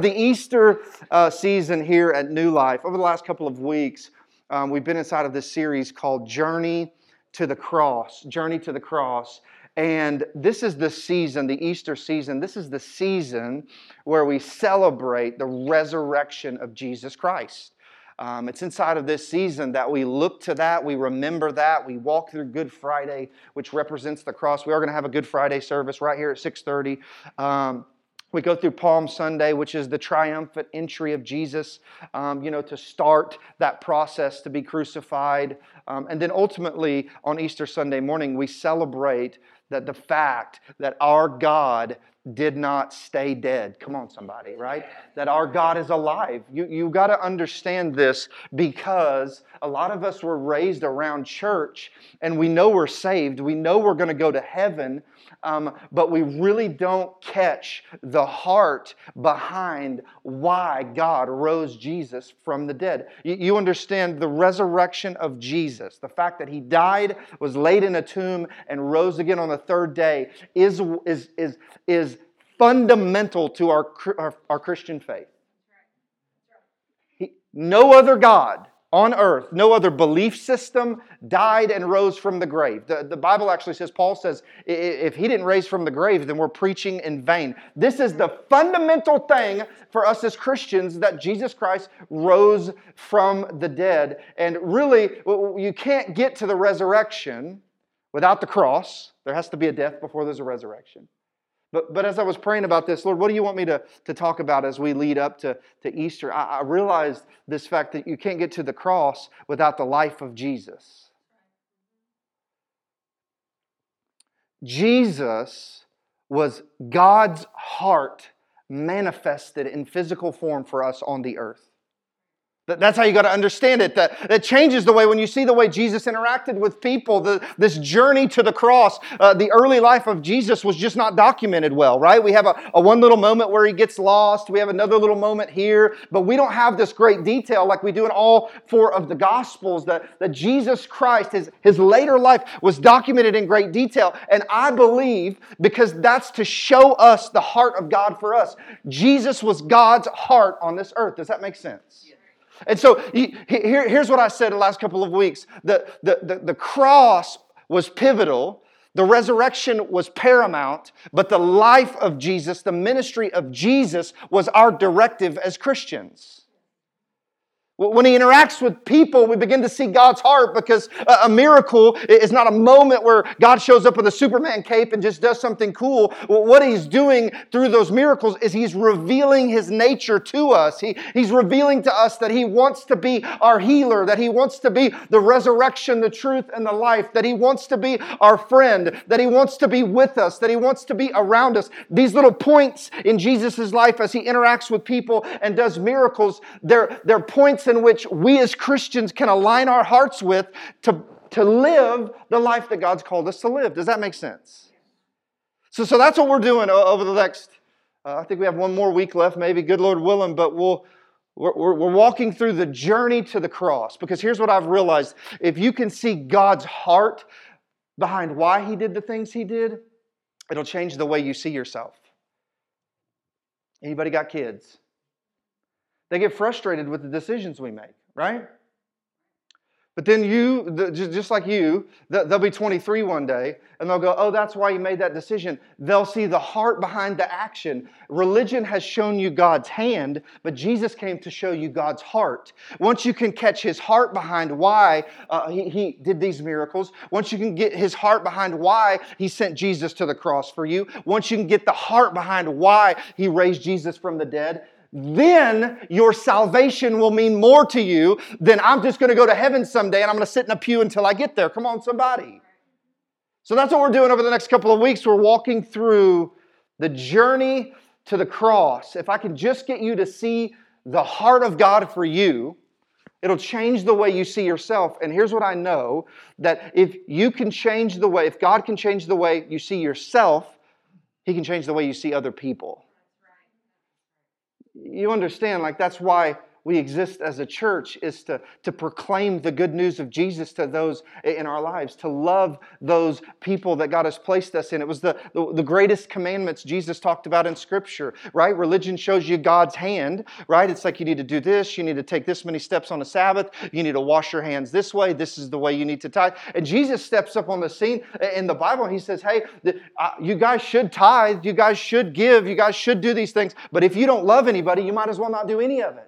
The Easter uh, season here at New Life, over the last couple of weeks, um, we've been inside of this series called Journey to the Cross. Journey to the Cross. And this is the season, the Easter season, this is the season where we celebrate the resurrection of Jesus Christ. Um, it's inside of this season that we look to that, we remember that, we walk through Good Friday, which represents the cross. We are going to have a Good Friday service right here at 6:30. Um, we go through Palm Sunday, which is the triumphant entry of Jesus, um, you know, to start that process to be crucified. Um, and then ultimately, on Easter Sunday morning, we celebrate that the fact that our God did not stay dead. Come on, somebody, right? That our God is alive. You, you got to understand this because a lot of us were raised around church and we know we're saved. We know we're going to go to heaven, um, but we really don't catch the heart behind why God rose Jesus from the dead. You, you understand the resurrection of Jesus, the fact that he died, was laid in a tomb, and rose again on the third day is, is, is, is fundamental to our, our, our Christian faith. He, no other God on earth, no other belief system died and rose from the grave. The, the Bible actually says, Paul says, if he didn't raise from the grave, then we're preaching in vain. This is the fundamental thing for us as Christians that Jesus Christ rose from the dead. And really, you can't get to the resurrection without the cross. There has to be a death before there's a resurrection. But, but as I was praying about this, Lord, what do you want me to, to talk about as we lead up to, to Easter? I, I realized this fact that you can't get to the cross without the life of Jesus. Jesus was God's heart manifested in physical form for us on the earth. That's how you got to understand it. That, that changes the way when you see the way Jesus interacted with people. The, this journey to the cross, uh, the early life of Jesus was just not documented well, right? We have a, a, one little moment where he gets lost. We have another little moment here, but we don't have this great detail like we do in all four of the Gospels. That, that Jesus Christ, his, his later life, was documented in great detail. And I believe because that's to show us the heart of God for us. Jesus was God's heart on this earth. Does that make sense? And so he, here, here's what I said the last couple of weeks the, the, the, the cross was pivotal. The resurrection was paramount, but the life of Jesus, the ministry of Jesus, was our directive as Christians. When he interacts with people, we begin to see God's heart because a miracle is not a moment where God shows up with a Superman cape and just does something cool. What he's doing through those miracles is he's revealing his nature to us. He, he's revealing to us that he wants to be our healer, that he wants to be the resurrection, the truth, and the life, that he wants to be our friend, that he wants to be with us, that he wants to be around us. These little points in Jesus' life as he interacts with people and does miracles, they're, they're points in which we as Christians can align our hearts with to, to live the life that God's called us to live. Does that make sense? So, so that's what we're doing over the next, uh, I think we have one more week left, maybe, good Lord willing, but we'll. We're, we're, walking through the journey to the cross because here's what I've realized. If you can see God's heart behind why He did the things He did, it'll change the way you see yourself. Anybody got kids? They get frustrated with the decisions we make, right? But then you, just like you, they'll be 23 one day and they'll go, Oh, that's why you made that decision. They'll see the heart behind the action. Religion has shown you God's hand, but Jesus came to show you God's heart. Once you can catch his heart behind why uh, he, he did these miracles, once you can get his heart behind why he sent Jesus to the cross for you, once you can get the heart behind why he raised Jesus from the dead, then your salvation will mean more to you than I'm just going to go to heaven someday and I'm going to sit in a pew until I get there. Come on, somebody. So that's what we're doing over the next couple of weeks. We're walking through the journey to the cross. If I can just get you to see the heart of God for you, it'll change the way you see yourself. And here's what I know that if you can change the way, if God can change the way you see yourself, He can change the way you see other people you understand, like, that's why we exist as a church is to, to proclaim the good news of Jesus to those in our lives, to love those people that God has placed us in. It was the, the, the, greatest commandments Jesus talked about in Scripture, right? Religion shows you God's hand, right? It's like you need to do this, you need to take this many steps on a Sabbath, you need to wash your hands this way, this is the way you need to tithe. And Jesus steps up on the scene in the Bible and he says, Hey, you guys should tithe, you guys should give, you guys should do these things, but if you don't love anybody, you might as well not do any of it.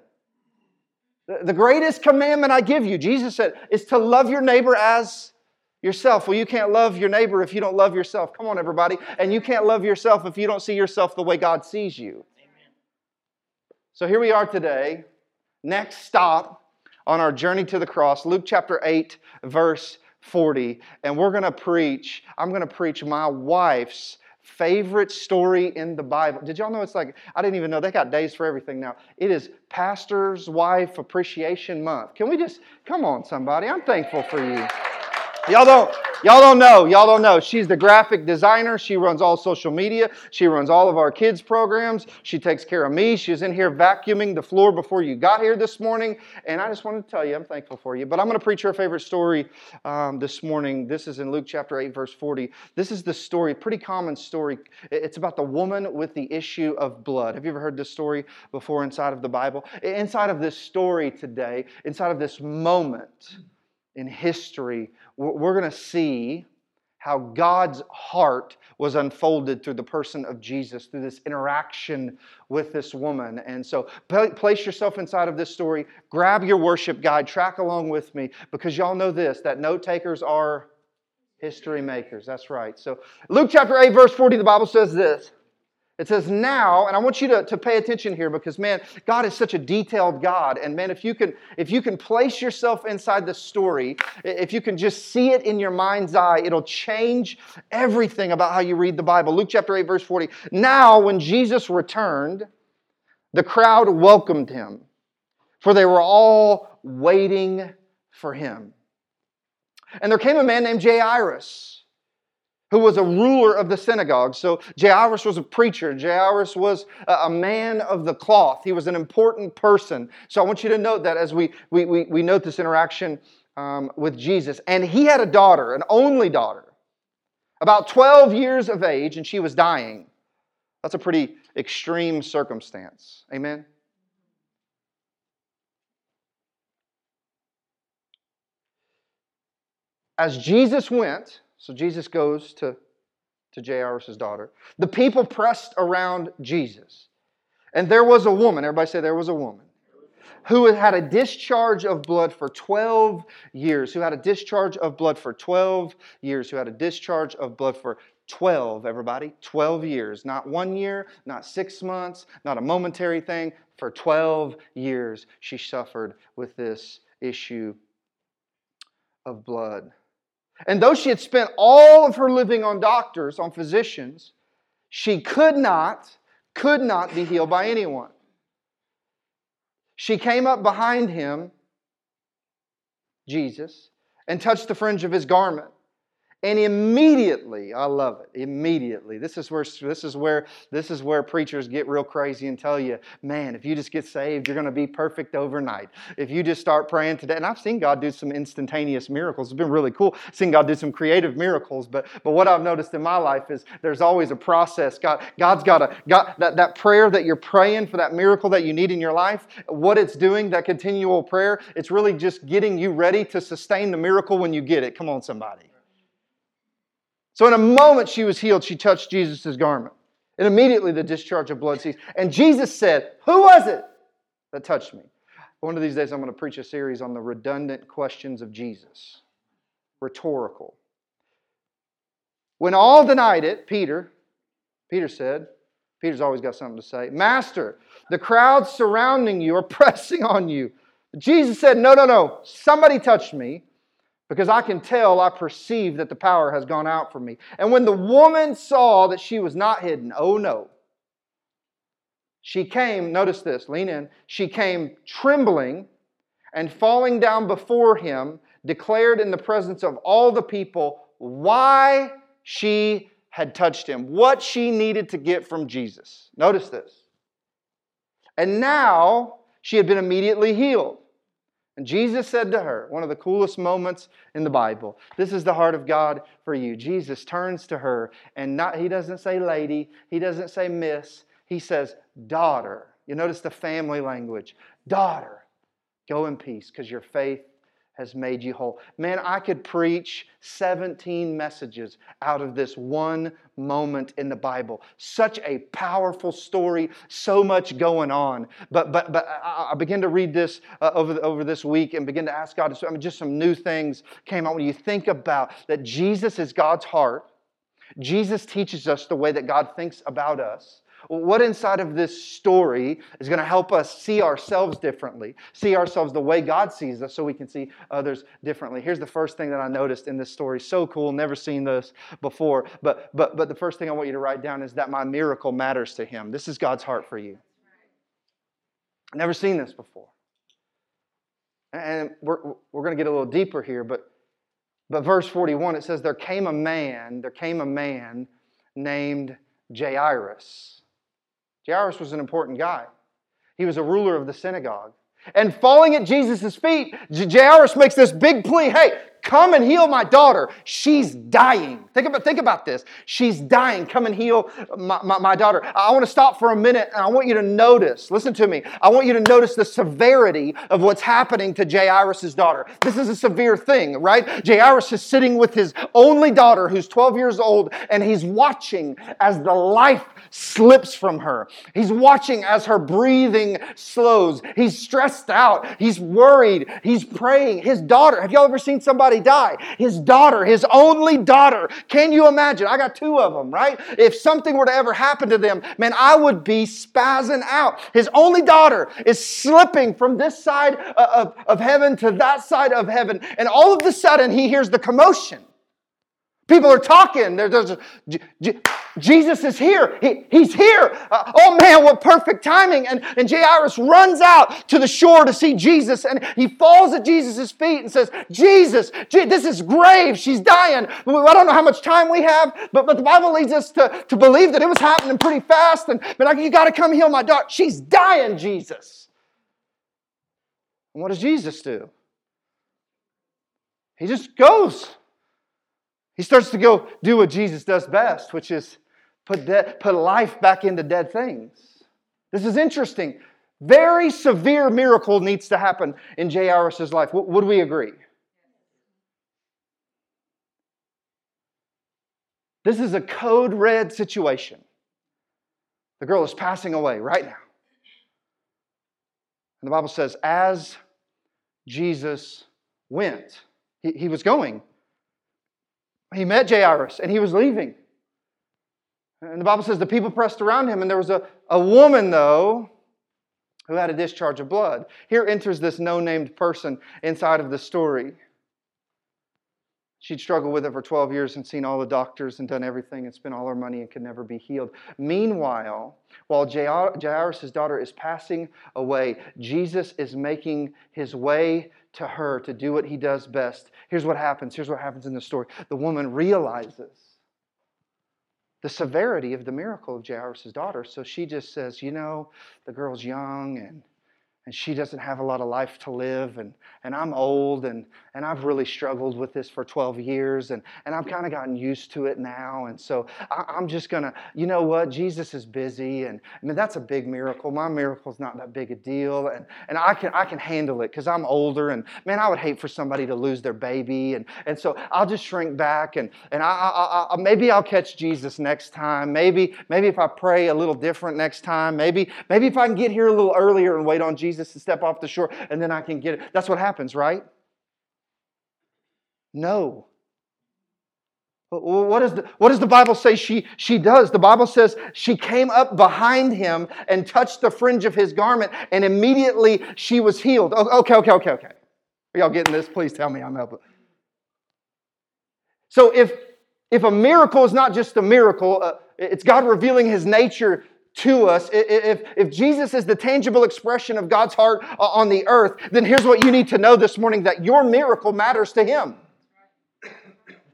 The greatest commandment I give you, Jesus said, is to love your neighbor as yourself. Well, you can't love your neighbor if you don't love yourself. Come on, everybody. And you can't love yourself if you don't see yourself the way God sees you. Amen. So here we are today. Next stop on our journey to the cross, Luke chapter 8, verse 40. And we're going to preach, I'm going to preach my wife's favorite story in the Bible. Did y'all know it's like, I didn't even know they got days for everything now. It is Pastor's Wife Appreciation Month. Can we just, come on, somebody? I'm thankful for you. Y'all don't, y'all don't know. Y'all don't know. She's the graphic designer. She runs all social media. She runs all of our kids' programs. She takes care of me. She's in here vacuuming the floor before you got here this morning. And I just wanted to tell you, I'm thankful for you. But I'm going to preach her favorite story um, this morning. This is in Luke chapter 8, verse 40. This is the story, pretty common story. It's about the woman with the issue of blood. Have you ever heard this story before inside of the Bible? Inside of this story today, inside of this moment, in history, we're going to see how God's heart was unfolded through the person of Jesus, through this interaction with this woman. And so place yourself inside of this story, grab your worship guide, track along with me, because y'all know this that note takers are history makers. That's right. So Luke chapter 8, verse 40, the Bible says this. It says now, and I want you to, to pay attention here because man, God is such a detailed God. And man, if you can if you can place yourself inside the story, if you can just see it in your mind's eye, it'll change everything about how you read the Bible. Luke chapter 8, verse 40. Now, when Jesus returned, the crowd welcomed him, for they were all waiting for him. And there came a man named Jairus who was a ruler of the synagogue. So Jairus was a preacher. Jairus was a man of the cloth. He was an important person. So I want you to note that as we, we, we, we note this interaction um, with Jesus. And he had a daughter, an only daughter, about 12 years of age, and she was dying. That's a pretty extreme circumstance. Amen? As Jesus went, so Jesus goes to, to Jairus' daughter. The people pressed around Jesus. And there was a woman, everybody say there was a woman, who had a discharge of blood for 12 years, who had a discharge of blood for 12 years, who had a discharge of blood for 12, everybody, 12 years. Not one year, not six months, not a momentary thing. For 12 years, she suffered with this issue of blood. And though she had spent all of her living on doctors, on physicians, she could not, could not be healed by anyone. She came up behind him, Jesus, and touched the fringe of his garment. And immediately, I love it. Immediately. This is where this is where this is where preachers get real crazy and tell you, man, if you just get saved, you're going to be perfect overnight. If you just start praying today, and I've seen God do some instantaneous miracles. It's been really cool. I've seen God do some creative miracles. But but what I've noticed in my life is there's always a process. God, God's got a got that, that prayer that you're praying for that miracle that you need in your life, what it's doing, that continual prayer, it's really just getting you ready to sustain the miracle when you get it. Come on, somebody. So, in a moment she was healed, she touched Jesus' garment. And immediately the discharge of blood ceased. And Jesus said, Who was it that touched me? One of these days, I'm going to preach a series on the redundant questions of Jesus, rhetorical. When all denied it, Peter, Peter said, Peter's always got something to say. Master, the crowds surrounding you are pressing on you. Jesus said, No, no, no. Somebody touched me because I can tell, I perceive that the power has gone out from me. And when the woman saw that she was not hidden, oh no, she came, notice this, lean in, she came trembling and falling down before him, declared in the presence of all the people why she had touched him, what she needed to get from Jesus. Notice this. And now she had been immediately healed. And Jesus said to her, one of the coolest moments in the Bible, this is the heart of God for you. Jesus turns to her and not he doesn't say lady, he doesn't say miss, he says daughter. You notice the family language. Daughter, go in peace because your faith has made you whole. Man, I could preach 17 messages out of this one moment in the Bible. Such a powerful story, so much going on. But but but I, I began to read this uh, over the, over this week and begin to ask God. I mean, just some new things came out when you think about that. Jesus is God's heart. Jesus teaches us the way that God thinks about us. What inside of this story is going to help us see ourselves differently, see ourselves the way God sees us so we can see others differently? Here's the first thing that I noticed in this story. So cool, never seen this before. But, but, but the first thing I want you to write down is that my miracle matters to Him. This is God's heart for you. Never seen this before. And we're, we're going to get a little deeper here, but, but verse 41, it says, There came a man, there came a man named Jairus. Jairus was an important guy. He was a ruler of the synagogue. And falling at Jesus' feet, Jairus makes this big plea hey, Come and heal my daughter. She's dying. Think about, think about this. She's dying. Come and heal my, my, my, daughter. I want to stop for a minute and I want you to notice, listen to me. I want you to notice the severity of what's happening to Jairus' daughter. This is a severe thing, right? Jairus is sitting with his only daughter who's 12 years old and he's watching as the life slips from her. He's watching as her breathing slows. He's stressed out. He's worried. He's praying. His daughter, have y'all ever seen somebody? die. His daughter, his only daughter. Can you imagine? I got two of them, right? If something were to ever happen to them, man, I would be spazzing out. His only daughter is slipping from this side of, of heaven to that side of heaven. And all of a sudden, he hears the commotion. People are talking. There's, Jesus is here. He, he's here. Uh, oh man, what perfect timing. And, and Jairus runs out to the shore to see Jesus and he falls at Jesus' feet and says, Jesus, this is grave. She's dying. I don't know how much time we have, but, but the Bible leads us to, to believe that it was happening pretty fast. And but you got to come heal my daughter. She's dying, Jesus. And what does Jesus do? He just goes. He starts to go do what Jesus does best, which is put, de- put life back into dead things. This is interesting. Very severe miracle needs to happen in Jairus' life. W- would we agree? This is a code red situation. The girl is passing away right now. And the Bible says, as Jesus went, he, he was going, he met Jairus and he was leaving. And the Bible says the people pressed around him, and there was a, a woman, though, who had a discharge of blood. Here enters this no named person inside of the story. She'd struggled with it for 12 years and seen all the doctors and done everything and spent all her money and could never be healed. Meanwhile, while Jairus' daughter is passing away, Jesus is making his way to her to do what he does best. Here's what happens. Here's what happens in the story. The woman realizes the severity of the miracle of Jairus' daughter. So she just says, You know, the girl's young and and she doesn't have a lot of life to live and, and i'm old and, and i've really struggled with this for 12 years and, and i've kind of gotten used to it now and so I, am just going to you know what jesus is busy and i mean that's a big miracle my miracle's not that big a deal and, and i can i can handle it because i'm older and man i would hate for somebody to lose their baby and, and so i'll just shrink back and, and I, I, I, maybe i'll catch jesus next time maybe maybe if i pray a little different next time maybe maybe if i can get here a little earlier and wait on jesus Jesus to step off the shore and then I can get it. That's what happens, right? No. What, is the, what does the Bible say she, she does? The Bible says she came up behind him and touched the fringe of his garment, and immediately she was healed. Okay, okay, okay, okay. Are y'all getting this? Please tell me I'm helping. So if, if a miracle is not just a miracle, uh, it's God revealing his nature to us, if, if Jesus is the tangible expression of God's heart uh, on the earth, then here's what you need to know this morning that your miracle matters to Him.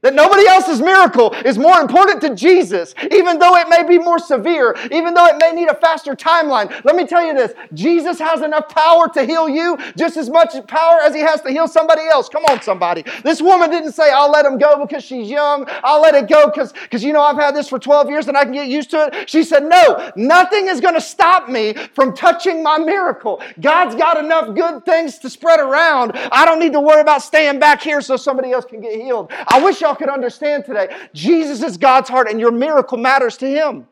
That nobody else's miracle is more important to Jesus, even though it may be more severe, even though it may need a faster timeline. Let me tell you this Jesus has enough power to heal you, just as much power as he has to heal somebody else. Come on, somebody. This woman didn't say, I'll let him go because she's young. I'll let it go because, you know, I've had this for 12 years and I can get used to it. She said, No, nothing is going to stop me from touching my miracle. God's got enough good things to spread around. I don't need to worry about staying back here so somebody else can get healed. I wish y'all could understand today Jesus is God's heart and your miracle matters to Him.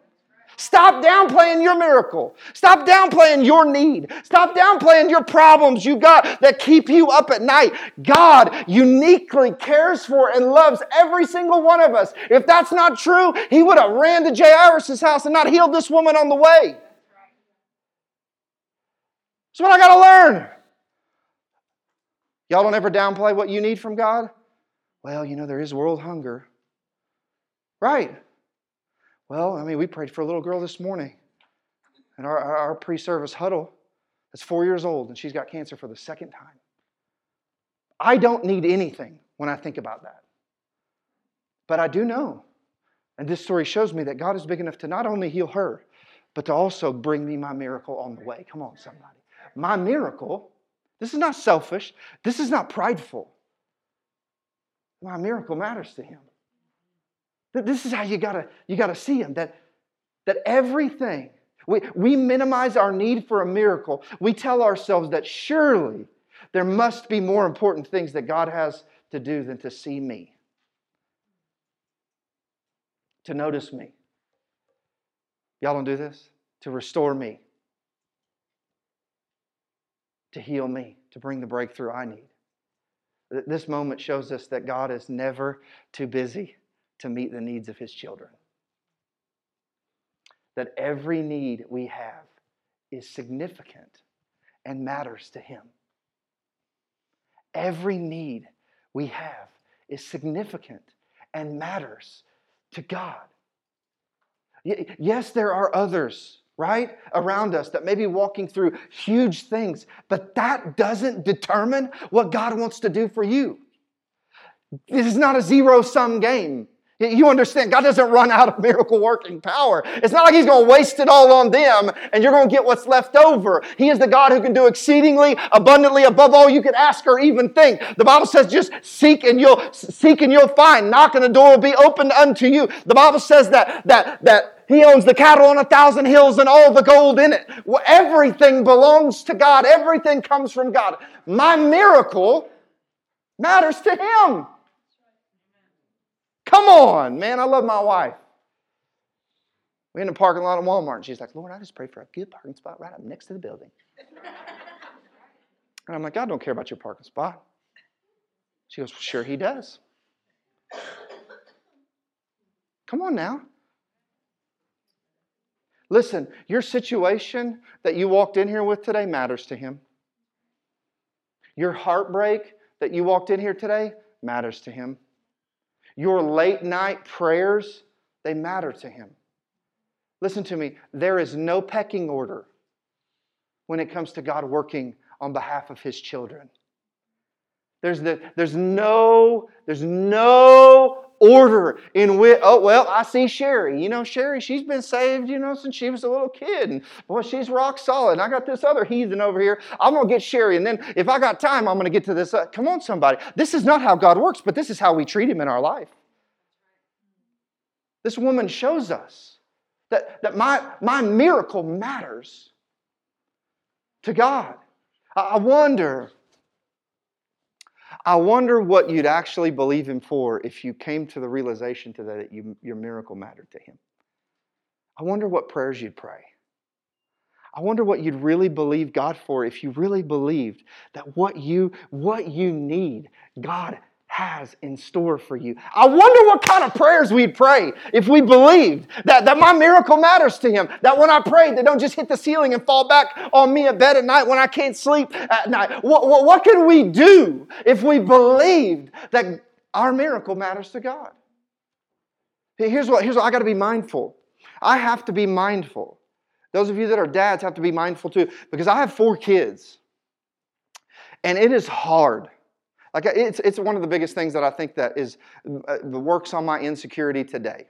Stop downplaying your miracle. Stop downplaying your need. Stop downplaying your problems you got that keep you up at night. God uniquely cares for and loves every single one of us. If that's not true, He would have ran to Jairus' house and not healed this woman on the way. That's what I got to learn. Y'all don't ever downplay what you need from God? Well, you know, there is world hunger. Right. Well, I mean, we prayed for a little girl this morning in our, our pre service huddle that's four years old, and she's got cancer for the second time. I don't need anything when I think about that. But I do know, and this story shows me that God is big enough to not only heal her, but to also bring me my miracle on the way. Come on, somebody. My miracle, this is not selfish, this is not prideful my miracle matters to him. This is how you gotta, you gotta see him. That, that everything, we, we minimize our need for a miracle. We tell ourselves that surely there must be more important things that God has to do than to see me, to notice me. Y'all don't do this? To restore me, to heal me, to bring the breakthrough I need. This moment shows us that God is never too busy to meet the needs of his children. That every need we have is significant and matters to him. Every need we have is significant and matters to God. Yes, there are others right, around us that may be walking through huge things, but that doesn't determine what God wants to do for you. This is not a zero sum game. You understand, God doesn't run out of miracle working power. It's not like He's going to waste it all on them and you're going to get what's left over. He is the God who can do exceedingly abundantly above all you could ask or even think. The Bible says just seek and you'll seek and you'll find. Knock and the door will be opened unto you. The Bible says that that that he owns the cattle on a thousand hills and all the gold in it. Well, everything belongs to God. Everything comes from God. My miracle matters to Him. Come on, man. I love my wife. We're in the parking lot of Walmart, and she's like, Lord, I just pray for a good parking spot right up next to the building. And I'm like, God don't care about your parking spot. She goes, well, Sure, He does. Come on now. Listen, your situation that you walked in here with today matters to Him. Your heartbreak that you walked in here today matters to Him. Your late night prayers, they matter to Him. Listen to me, there is no pecking order when it comes to God working on behalf of His children. There's, the, there's no, there's no order in which, oh, well, I see Sherry. You know, Sherry, she's been saved, you know, since she was a little kid. And boy, she's rock solid. And I got this other heathen over here. I'm going to get Sherry. And then if I got time, I'm going to get to this. Uh, come on, somebody. This is not how God works, but this is how we treat him in our life. This woman shows us that, that my, my miracle matters to God. I wonder I wonder what you'd actually believe Him for if you came to the realization today that you, your miracle mattered to Him. I wonder what prayers you'd pray. I wonder what you'd really believe God for if you really believed that what you, what you need, God has in store for you. I wonder what kind of prayers we'd pray if we believed that, that my miracle matters to Him. That when I pray, they don't just hit the ceiling and fall back on me at bed at night when I can't sleep at night. What, what, what can we do if we believed that our miracle matters to God? Here's what, here's what I got to be mindful. I have to be mindful. Those of you that are dads have to be mindful too, because I have four kids. And it is hard Like it's, it's one of the biggest things that I think that is uh, the works on my insecurity today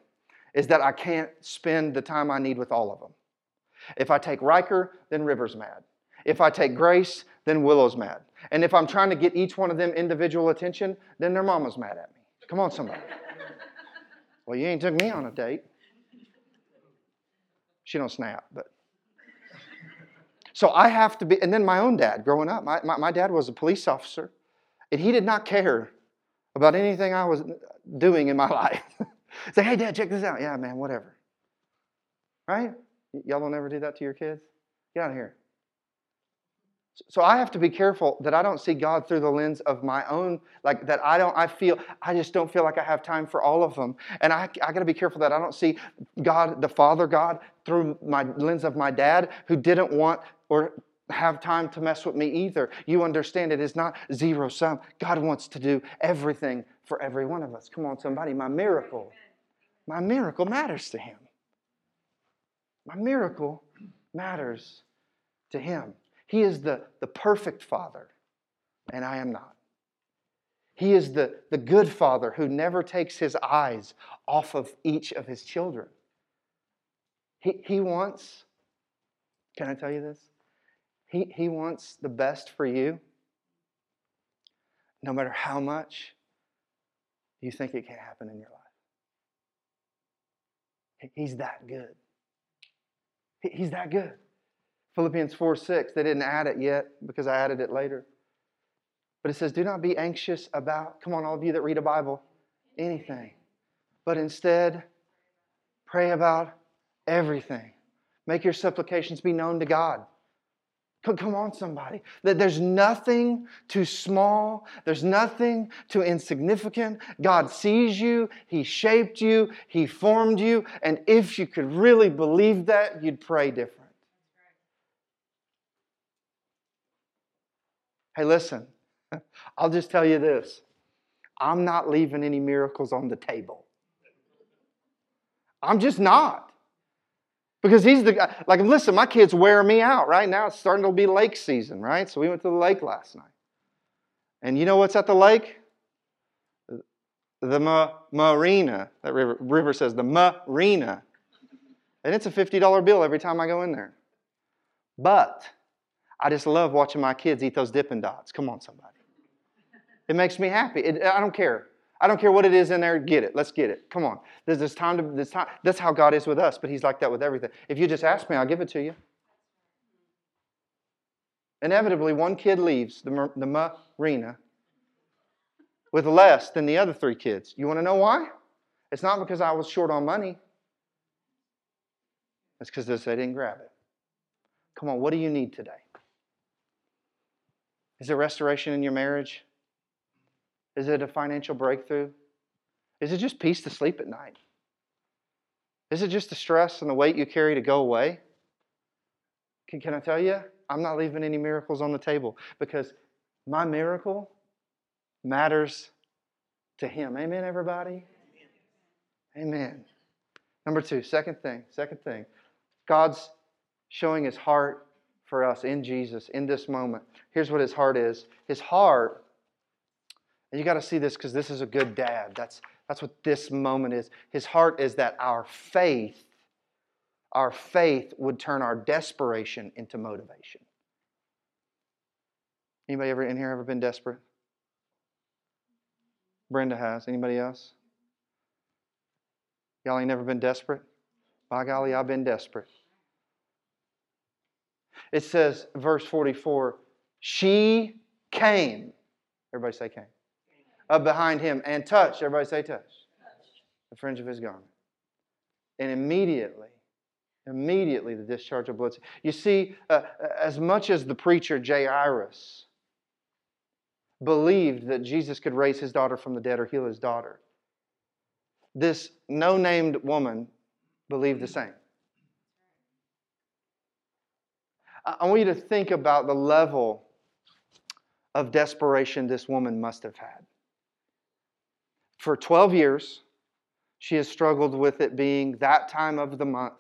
is that I can't spend the time I need with all of them. If I take Riker, then River's mad. If I take Grace, then Willow's mad. And if I'm trying to get each one of them individual attention, then their mama's mad at me. Come on, somebody. well, you ain't took me on a date. She don't snap, but. So I have to be, and then my own dad growing up, my, my, my dad was a police officer, and he did not care about anything I was doing in my life. Say, hey, dad, check this out. Yeah, man, whatever. Right? Y'all don't ever do that to your kids? Get out of here. So I have to be careful that I don't see God through the lens of my own, like that I don't, I feel, I just don't feel like I have time for all of them. And I, I got to be careful that I don't see God, the Father God, through my lens of my dad who didn't want or have time to mess with me either. You understand it is not zero sum. God wants to do everything for every one of us. Come on, somebody. My miracle, my miracle matters to Him. My miracle matters to Him. He is the, the perfect Father, and I am not. He is the, the good Father who never takes his eyes off of each of his children. He, he wants, can I tell you this? He, he wants the best for you, no matter how much you think it can happen in your life. He's that good. He's that good. Philippians 4 6, they didn't add it yet because I added it later. But it says, Do not be anxious about, come on, all of you that read a Bible, anything. But instead, pray about everything. Make your supplications be known to God. Come on, somebody. That There's nothing too small. There's nothing too insignificant. God sees you. He shaped you. He formed you. And if you could really believe that, you'd pray different. Hey, listen, I'll just tell you this I'm not leaving any miracles on the table. I'm just not. Because he's the guy, like, listen, my kids wear me out right now. It's starting to be lake season, right? So we went to the lake last night. And you know what's at the lake? The ma- marina. That river, river says the marina. And it's a $50 bill every time I go in there. But I just love watching my kids eat those Dippin' Dots. Come on, somebody. It makes me happy. It, I don't care. I don't care what it is in there. Get it. Let's get it. Come on. There's this time to this time. That's how God is with us. But He's like that with everything. If you just ask me, I'll give it to you. Inevitably, one kid leaves the, the marina with less than the other three kids. You want to know why? It's not because I was short on money. It's because they didn't grab it. Come on, what do you need today? Is there restoration in your marriage? Is it a financial breakthrough? Is it just peace to sleep at night? Is it just the stress and the weight you carry to go away? Can, can I tell you? I'm not leaving any miracles on the table because my miracle matters to Him. Amen, everybody? Amen. Number two, second thing, second thing. God's showing His heart for us in Jesus in this moment. Here's what his heart is his heart, and you got to see this because this is a good dad. That's, that's what this moment is. His heart is that our faith, our faith would turn our desperation into motivation. Anybody ever in here ever been desperate? Brenda has. Anybody else? Y'all ain't never been desperate? By golly, I've been desperate. It says, verse 44, she came. Everybody say came. Up behind him and touched. Everybody say touch, The fringe of his garment. And immediately, immediately the discharge of blood. You see, uh, as much as the preacher Jairus believed that Jesus could raise his daughter from the dead or heal his daughter, this no named woman believed the same. I want you to think about the level of desperation this woman must have had. For 12 years, she has struggled with it being that time of the month,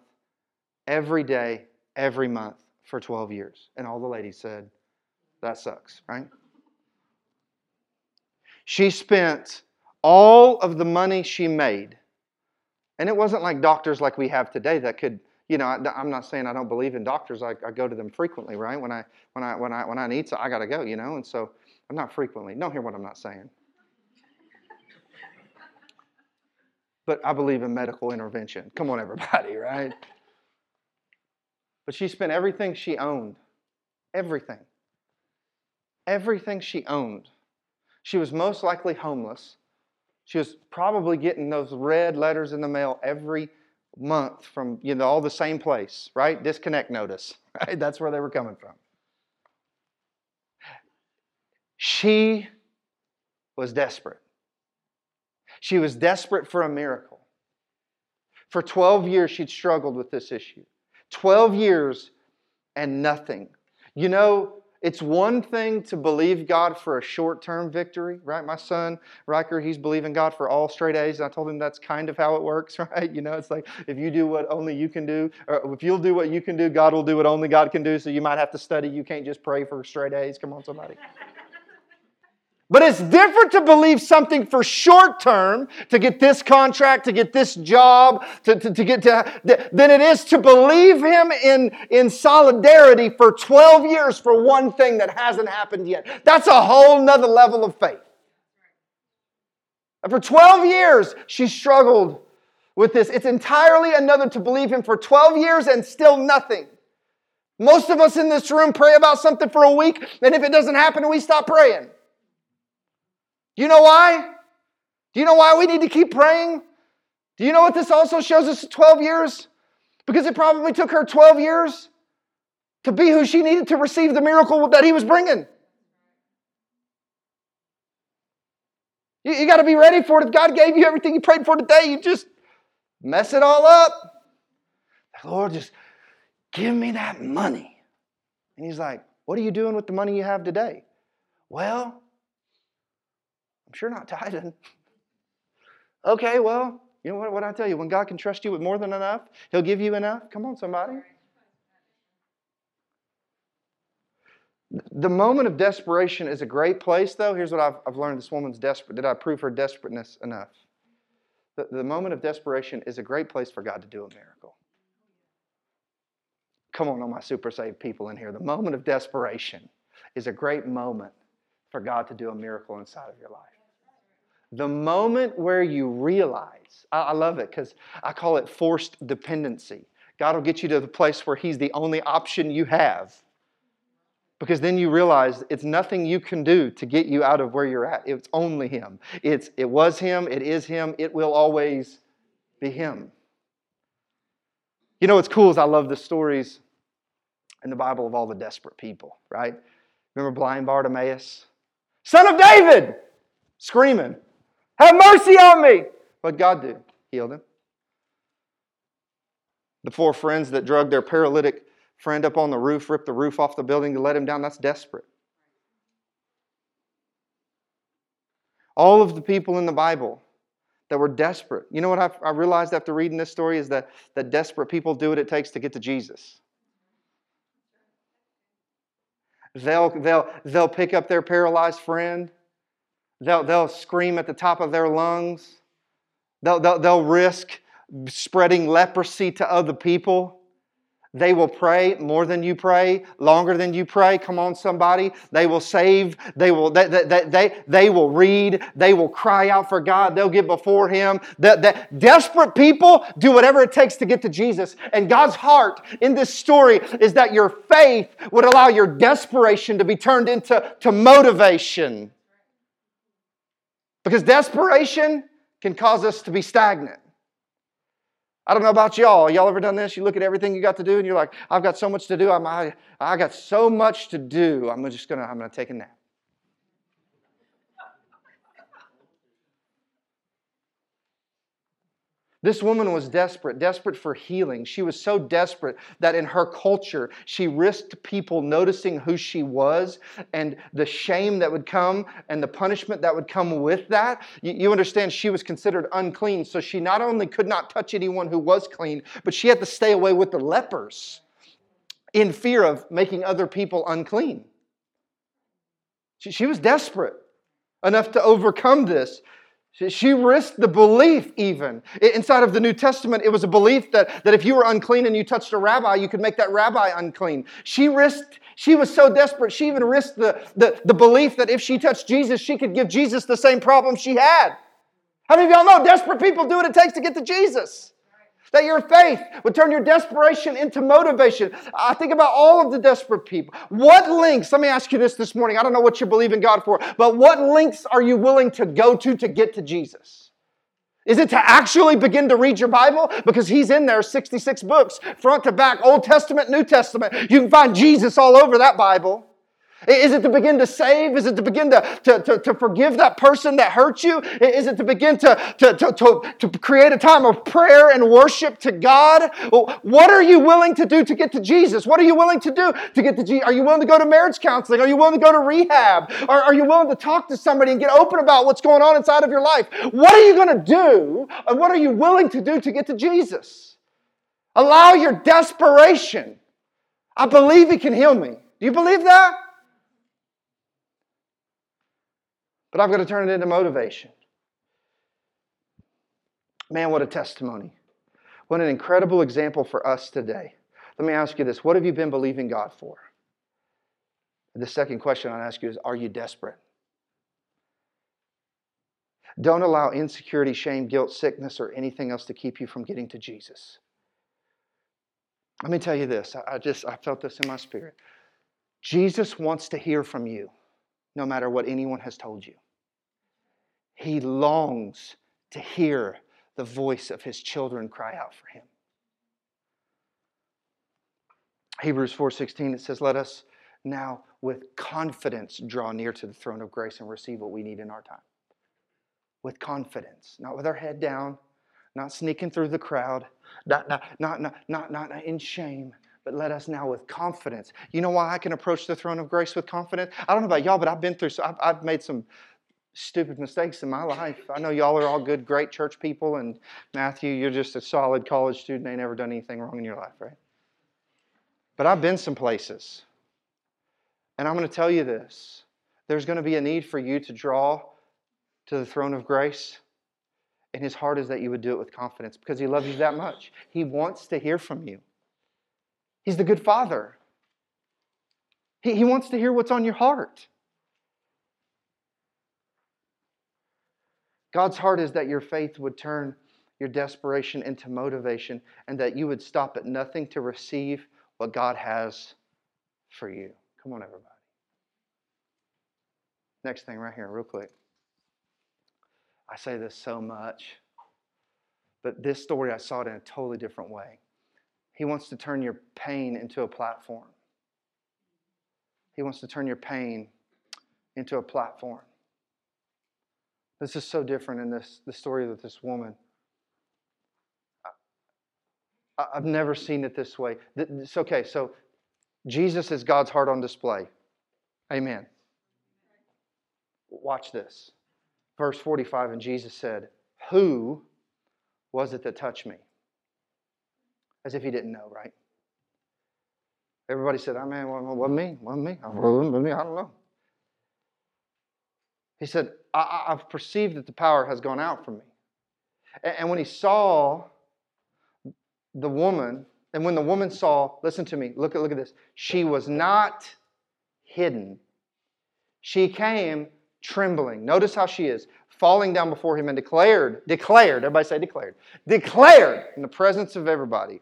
every day, every month for 12 years. And all the ladies said, That sucks, right? She spent all of the money she made. And it wasn't like doctors like we have today that could, you know, I, am not saying I don't believe in doctors. I, I, go to them frequently, right? When I when I when I when I need so I gotta go, you know, and so I'm not frequently. Don't hear what I'm not saying. But I believe in medical intervention. Come on, everybody, right? But she spent everything she owned. Everything. Everything she owned. She was most likely homeless. She was probably getting those red letters in the mail every month from you know all the same place, right? Disconnect notice, right? That's where they were coming from. She was desperate. She was desperate for a miracle. For 12 years, she'd struggled with this issue. 12 years and nothing. You know, it's one thing to believe God for a short term victory, right? My son, Riker, he's believing God for all straight A's. I told him that's kind of how it works, right? You know, it's like if you do what only you can do, or if you'll do what you can do, God will do what only God can do. So you might have to study. You can't just pray for straight A's. Come on, somebody. But it's different to believe something for short term, to get this contract, to get this job, to, to, to get to, than it is to believe Him in, in solidarity for 12 years for one thing that hasn't happened yet. That's a whole nother level of faith. And for 12 years, she struggled with this. It's entirely another to believe Him for 12 years and still nothing. Most of us in this room pray about something for a week, and if it doesn't happen, we stop praying. You know why? Do you know why we need to keep praying? Do you know what this also shows us 12 years? Because it probably took her 12 years to be who she needed to receive the miracle that he was bringing. You, you got to be ready for it. If God gave you everything you prayed for today, you just mess it all up. Lord, just give me that money. And he's like, What are you doing with the money you have today? Well, sure not tithing. okay, well, you know what, what I tell you? When God can trust you with more than enough, He'll give you enough. Come on, somebody. The moment of desperation is a great place, though. Here's what I've, I've learned this woman's desperate. Did I prove her desperateness enough? The, the moment of desperation is a great place for God to do a miracle. Come on, all my super saved people in here. The moment of desperation is a great moment for God to do a miracle inside of your life. The moment where you realize, I, I love it because I call it forced dependency. God will get you to the place where He's the only option you have. Because then you realize it's nothing you can do to get you out of where you're at. It's only Him. It's, it was Him, it is Him, it will always be Him. You know what's cool is I love the stories in the Bible of all the desperate people, right? Remember blind Bartimaeus? Son of David! Screaming. Have mercy on me. What God do? Healed him. The four friends that drug their paralytic friend up on the roof, ripped the roof off the building to let him down, that's desperate. All of the people in the Bible that were desperate. You know what I've, I realized after reading this story is that, that desperate people do what it takes to get to Jesus. They'll, they'll, they'll pick up their paralyzed friend They'll, they'll scream at the top of their lungs. They'll, they'll, they'll risk spreading leprosy to other people. They will pray more than you pray, longer than you pray. Come on, somebody. They will save. They will, they, they, they, they will read. They will cry out for God. They'll get before Him. The, the desperate people do whatever it takes to get to Jesus. And God's heart in this story is that your faith would allow your desperation to be turned into to motivation. Because desperation can cause us to be stagnant. I don't know about y'all. Y'all ever done this? You look at everything you got to do and you're like, I've got so much to do. I'm, I, I got so much to do. I'm just going to, I'm going to take a nap. This woman was desperate, desperate for healing. She was so desperate that in her culture, she risked people noticing who she was and the shame that would come and the punishment that would come with that. You, understand, she was considered unclean, so she not only could not touch anyone who was clean, but she had to stay away with the lepers in fear of making other people unclean. She was desperate. enough to overcome this. She risked the belief, even. Inside of the New Testament, it was a belief that, that if you were unclean and you touched a rabbi, you could make that rabbi unclean. She risked, she was so desperate, she even risked the, the, the belief that if she touched Jesus, she could give Jesus the same problem she had. How many of y'all know desperate people do what it takes to get to Jesus? That your faith would turn your desperation into motivation. I think about all of the desperate people. What links, let me ask you this this morning. I don't know what you believe in God for, but what links are you willing to go to to get to Jesus? Is it to actually begin to read your Bible? Because He's in there, 66 books, front to back, Old Testament, New Testament. You can find Jesus all over that Bible. Is it to begin to save? Is it to begin to, to, to, to, forgive that person that hurt you? Is it to begin to, to, to, to, create a time of prayer and worship to God? What are you willing to do to get to Jesus? What are you willing to do to get to Jesus? Are you willing to go to marriage counseling? Are you willing to go to rehab? Are, are you willing to talk to somebody and get open about what's going on inside of your life? What are you going to do? And what are you willing to do to get to Jesus? Allow your desperation. I believe He can heal me. Do you believe that? But I've got to turn it into motivation. Man, what a testimony. What an incredible example for us today. Let me ask you this what have you been believing God for? The second question I'd ask you is Are you desperate? Don't allow insecurity, shame, guilt, sickness, or anything else to keep you from getting to Jesus. Let me tell you this. I just I felt this in my spirit. Jesus wants to hear from you, no matter what anyone has told you. He longs to hear the voice of his children cry out for him. Hebrews 4:16 it says let us now with confidence draw near to the throne of grace and receive what we need in our time. With confidence, not with our head down, not sneaking through the crowd, not, not, not, not, not, not in shame, but let us now with confidence. You know why I can approach the throne of grace with confidence? I don't know about y'all, but I've been through, so I've, I've made some stupid mistakes in my life. I know y'all are all good, great church people, and Matthew, you're just a solid college student, ain't never done anything wrong in your life, right? But I've been some places. And I'm going to tell you this there's going to be a need for you to draw to the throne of grace. And his heart is that you would do it with confidence because he loves you that much. He wants to hear from you. He's the good father. He, he wants to hear what's on your heart. God's heart is that your faith would turn your desperation into motivation and that you would stop at nothing to receive what God has for you. Come on, everybody. Next thing, right here, real quick. I say this so much, but this story I saw it in a totally different way. He wants to turn your pain into a platform. He wants to turn your pain into a platform. This is so different in this the story of this woman. I, I've never seen it this way. It's okay. So Jesus is God's heart on display. Amen. Watch this. Verse 45, and Jesus said, Who was it that touched me? As if he didn't know, right? Everybody said, I mean, what me? What me? I don't know. He said, I, have perceived that the power has gone out from me. And, and when he saw the woman, and when the woman saw, listen to me, look at, look at this. She was not hidden. She came trembling. Notice how she is, falling down before him and declared, declared, everybody say declared, declared in the presence of everybody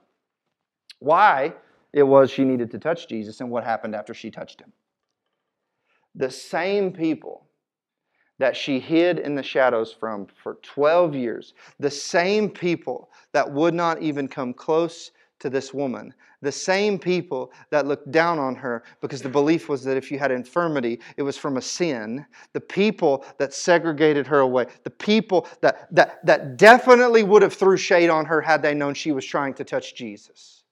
why it was she needed to touch Jesus and what happened after she touched him. The same people that she hid in the shadows from for 12 years. The same people that would not even come close to this woman. The same people that looked down on her because the belief was that if you had infirmity, it was from a sin. The people that segregated her away. The people that, that, that definitely would have threw shade on her had they known she was trying to touch Jesus.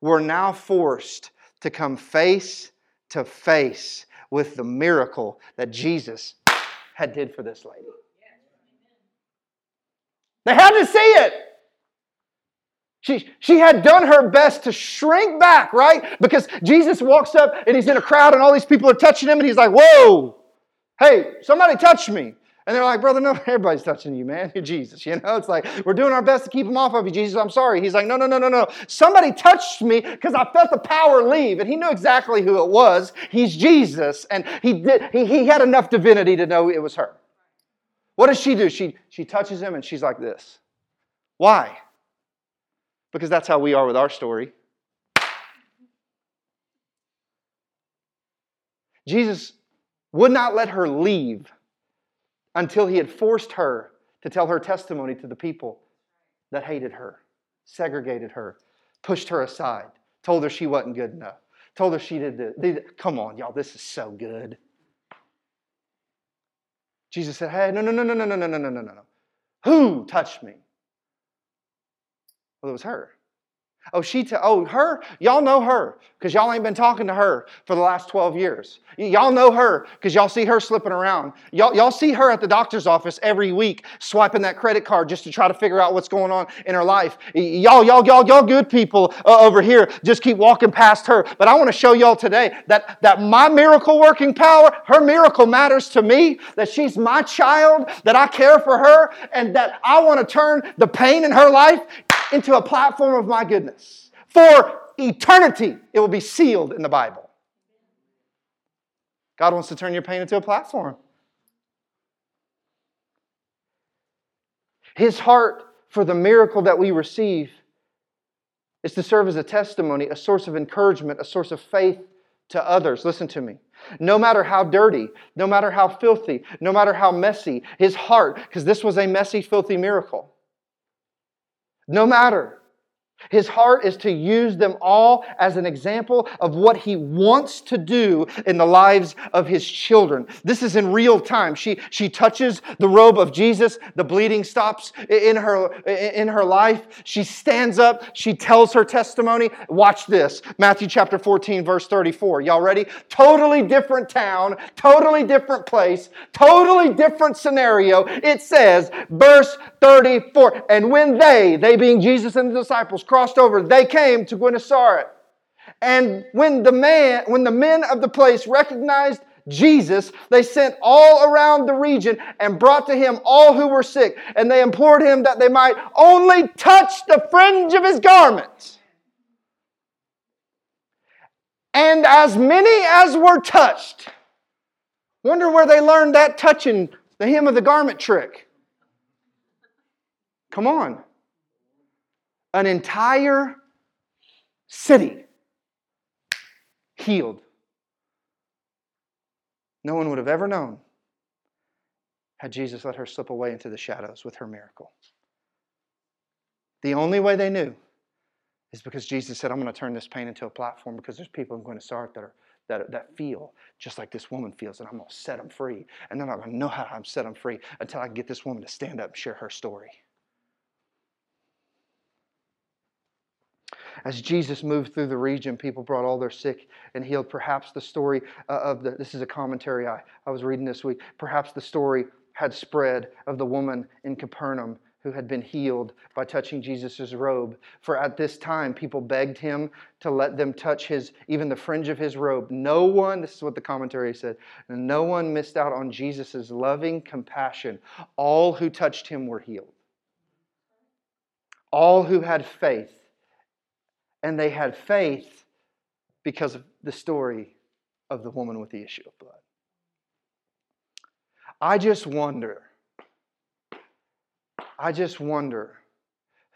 Were now forced to come face to face with the miracle that Jesus had did for this lady. They had to see it. She, she had done her best to shrink back, right? Because Jesus walks up and he's in a crowd and all these people are touching him and he's like, whoa, Hey, somebody touch me. And they're like, brother, no, everybody's touching you, man. You're Jesus. You know, it's like, we're doing our best to keep him off of you, Jesus. I'm sorry. He's like, no, no, no, no, no. Somebody touched me because I felt the power leave. And he knew exactly who it was. He's Jesus. And he, did, he, he had enough divinity to know it was her. What does she do? She, she touches him and she's like this. Why? Because that's how we are with our story. Jesus would not let her leave until he had forced her to tell her testimony to the people that hated her, segregated her, pushed her aside, told her she wasn't good enough, told her she did this. Come on, y'all, this is so good. Jesus said, Hey, no, no, no, no, no, no, no, no, no, no, no. Who touched me? Well, it was her. Oh, she, t- oh, her, y'all know her because y'all ain't been talking to her for the last 12 years. Y- y'all know her because y'all see her slipping around. Y'all, y'all see her at the doctor's office every week swiping that credit card just to try to figure out what's going on in her life. Y- y'all, y'all, y'all, y'all good people uh, over here just keep walking past her. But I want to show y'all today that, that my miracle working power, her miracle matters to me, that she's my child, that I care for her, and that I want to turn the pain in her life into a platform of my goodness. For eternity, it will be sealed in the Bible. God wants to turn your pain into a platform. His heart for the miracle that we receive is to serve as a testimony, a source of encouragement, a source of faith to others. Listen to me. No matter how dirty, no matter how filthy, no matter how messy, his heart, because this was a messy, filthy miracle, no matter. His heart is to use them all as an example of what he wants to do in the lives of his children. This is in real time. She, she touches the robe of Jesus. The bleeding stops in her, in her life. She stands up. She tells her testimony. Watch this Matthew chapter 14, verse 34. Y'all ready? Totally different town, totally different place, totally different scenario. It says, verse 34, and when they, they being Jesus and the disciples, crossed over, they came to Gennesaret. And when the man, when the men of the place recognized Jesus, they sent all around the region and brought to him all who were sick, and they implored him that they might only touch the fringe of his garment. And as many as were touched, wonder where they learned that touching the hem of the garment trick. Come on an entire city healed. No one would have ever known had Jesus let her slip away into the shadows with her miracle. The only way they knew is because Jesus said, I'm going to turn this pain into a platform because there's people I'm going to start that, are, that, that feel just like this woman feels, and I'm going to set them free. And they're not going to know how I'm set them free until I get this woman to stand up and share her story. As Jesus moved through the region, people brought all their sick and healed. Perhaps the story uh, of the, this is a commentary I, I was reading this week. Perhaps the story had spread of the woman in Capernaum who had been healed by touching Jesus' robe. For at this time, people begged him to let them touch his, even the fringe of his robe. No one, this is what the commentary said, no one missed out on Jesus' loving compassion. All who touched him were healed. All who had faith and they had faith because of the story of the woman with the issue of blood. I just wonder, I just wonder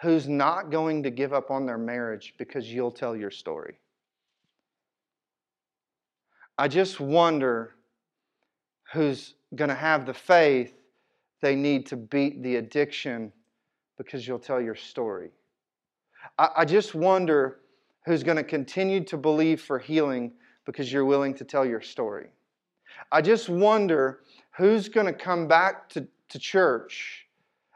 who's not going to give up on their marriage because you'll tell your story. I just wonder who's going to have the faith they need to beat the addiction because you'll tell your story. I, I just wonder who's going to continue to believe for healing because you're willing to tell your story. I just wonder who's going to come back to, to church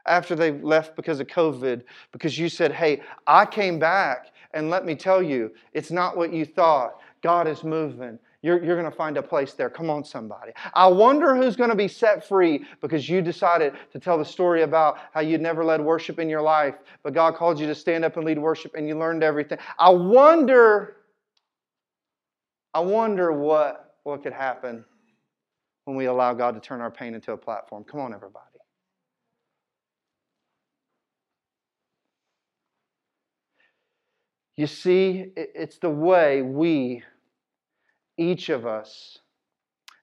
after they left because of COVID because you said, Hey, I came back and let me tell you, it's not what you thought. God is moving. You're, you're going to find a place there. Come on, somebody. I wonder who's going to be set free because you decided to tell the story about how you'd never led worship in your life, but God called you to stand up and lead worship and you learned everything. I wonder, I wonder what, what could happen when we allow God to turn our pain into a platform. Come on, everybody. You see, it's the way we, each of us,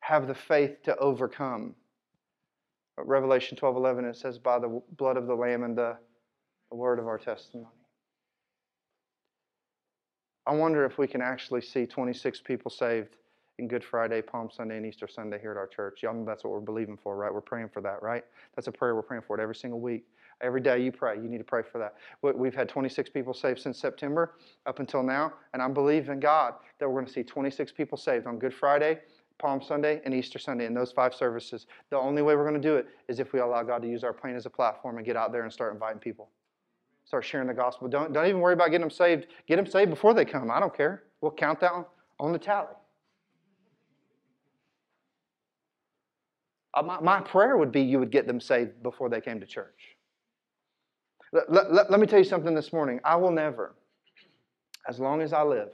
have the faith to overcome. Revelation 12 11, it says, by the blood of the Lamb and the, the word of our testimony. I wonder if we can actually see 26 people saved in Good Friday, Palm Sunday, and Easter Sunday here at our church. Y'all know that's what we're believing for, right? We're praying for that, right? That's a prayer we're praying for it every single week. Every day you pray. You need to pray for that. We've had 26 people saved since September up until now, and I believe in God that we're going to see 26 people saved on Good Friday, Palm Sunday, and Easter Sunday in those five services. The only way we're going to do it is if we allow God to use our plane as a platform and get out there and start inviting people. Start sharing the gospel. Don't, don't even worry about getting them saved. Get them saved before they come. I don't care. We'll count that on the tally. Uh, my, my prayer would be you would get them saved before they came to church. Let, let, me tell you something this morning. I will never, as long as I live,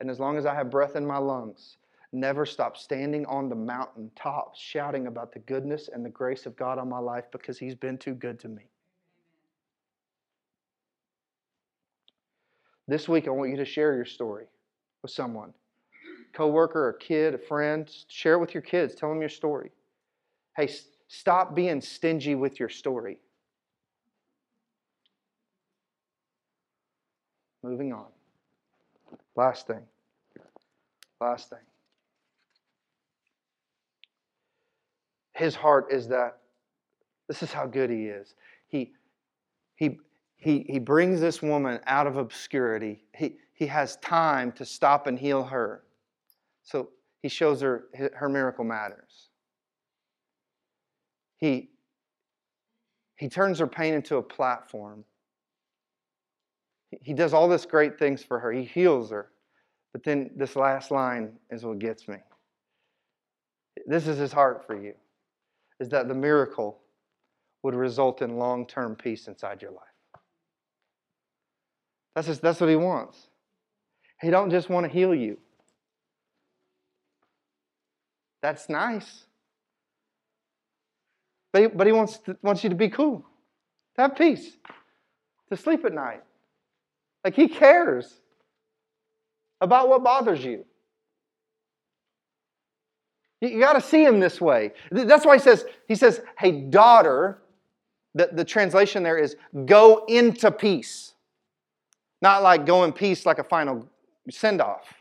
and as long as I have breath in my lungs, never stop standing on the mountain top shouting about the goodness and the grace of God on my life because He's been too good to me. This week, I want you to share your story with someone coworker, a kid, a friend. Share it with your kids. Tell them your story. Hey, stop being stingy with your story. Moving on. Last thing. Last thing. His heart is that this is how good he is. He, he, he, he brings this woman out of obscurity. He, he has time to stop and heal her. So he shows her her miracle matters. He, he turns her pain into a platform he does all this great things for her. He heals her. But then this last line is what gets me. This is his heart for you. Is that the miracle would result in long-term peace inside your life. That's, just, that's what he wants. He don't just want to heal you. That's nice. But he, but he wants, to, wants you to be cool, to have peace, to sleep at night. Like he cares about what bothers you. You got to see him this way. That's why he says, he says, hey, daughter, the, the translation there is go into peace. Not like go in peace like a final send off.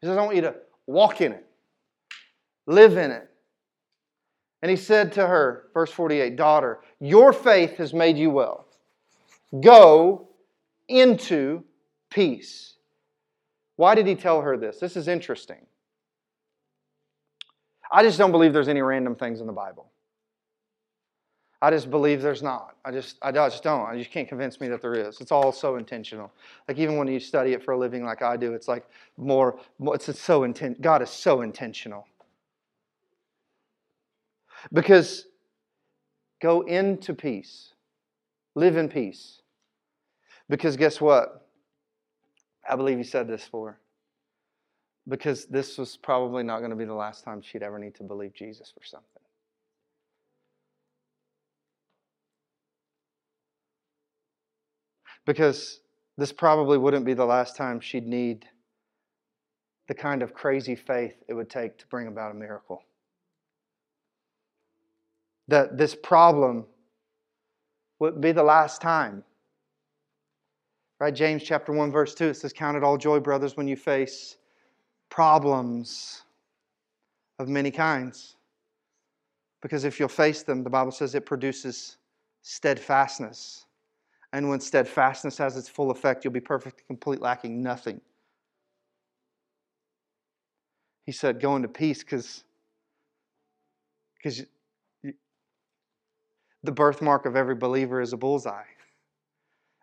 He says, I want you to walk in it, live in it. And he said to her, verse 48, Daughter, your faith has made you well. Go into peace. Why did he tell her this? This is interesting. I just don't believe there's any random things in the Bible. I just believe there's not. I just, I just don't. I just can't convince me that there is. It's all so intentional. Like even when you study it for a living, like I do, it's like more. more it's so intent. God is so intentional. Because go into peace, live in peace. Because guess what? I believe he said this for. Because this was probably not going to be the last time she'd ever need to believe Jesus for something. Because this probably wouldn't be the last time she'd need the kind of crazy faith it would take to bring about a miracle. That this problem would be the last time Right? James chapter 1, verse 2, it says, Count it all joy, brothers, when you face problems of many kinds. Because if you'll face them, the Bible says it produces steadfastness. And when steadfastness has its full effect, you'll be perfect, complete, lacking nothing. He said, Go into peace because because the birthmark of every believer is a bullseye.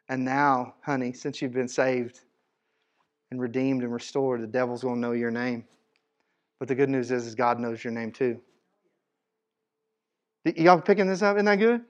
And now, honey, since you've been saved and redeemed and restored, the devil's going to know your name. But the good news is, is God knows your name too. Y'all picking this up? Isn't that good?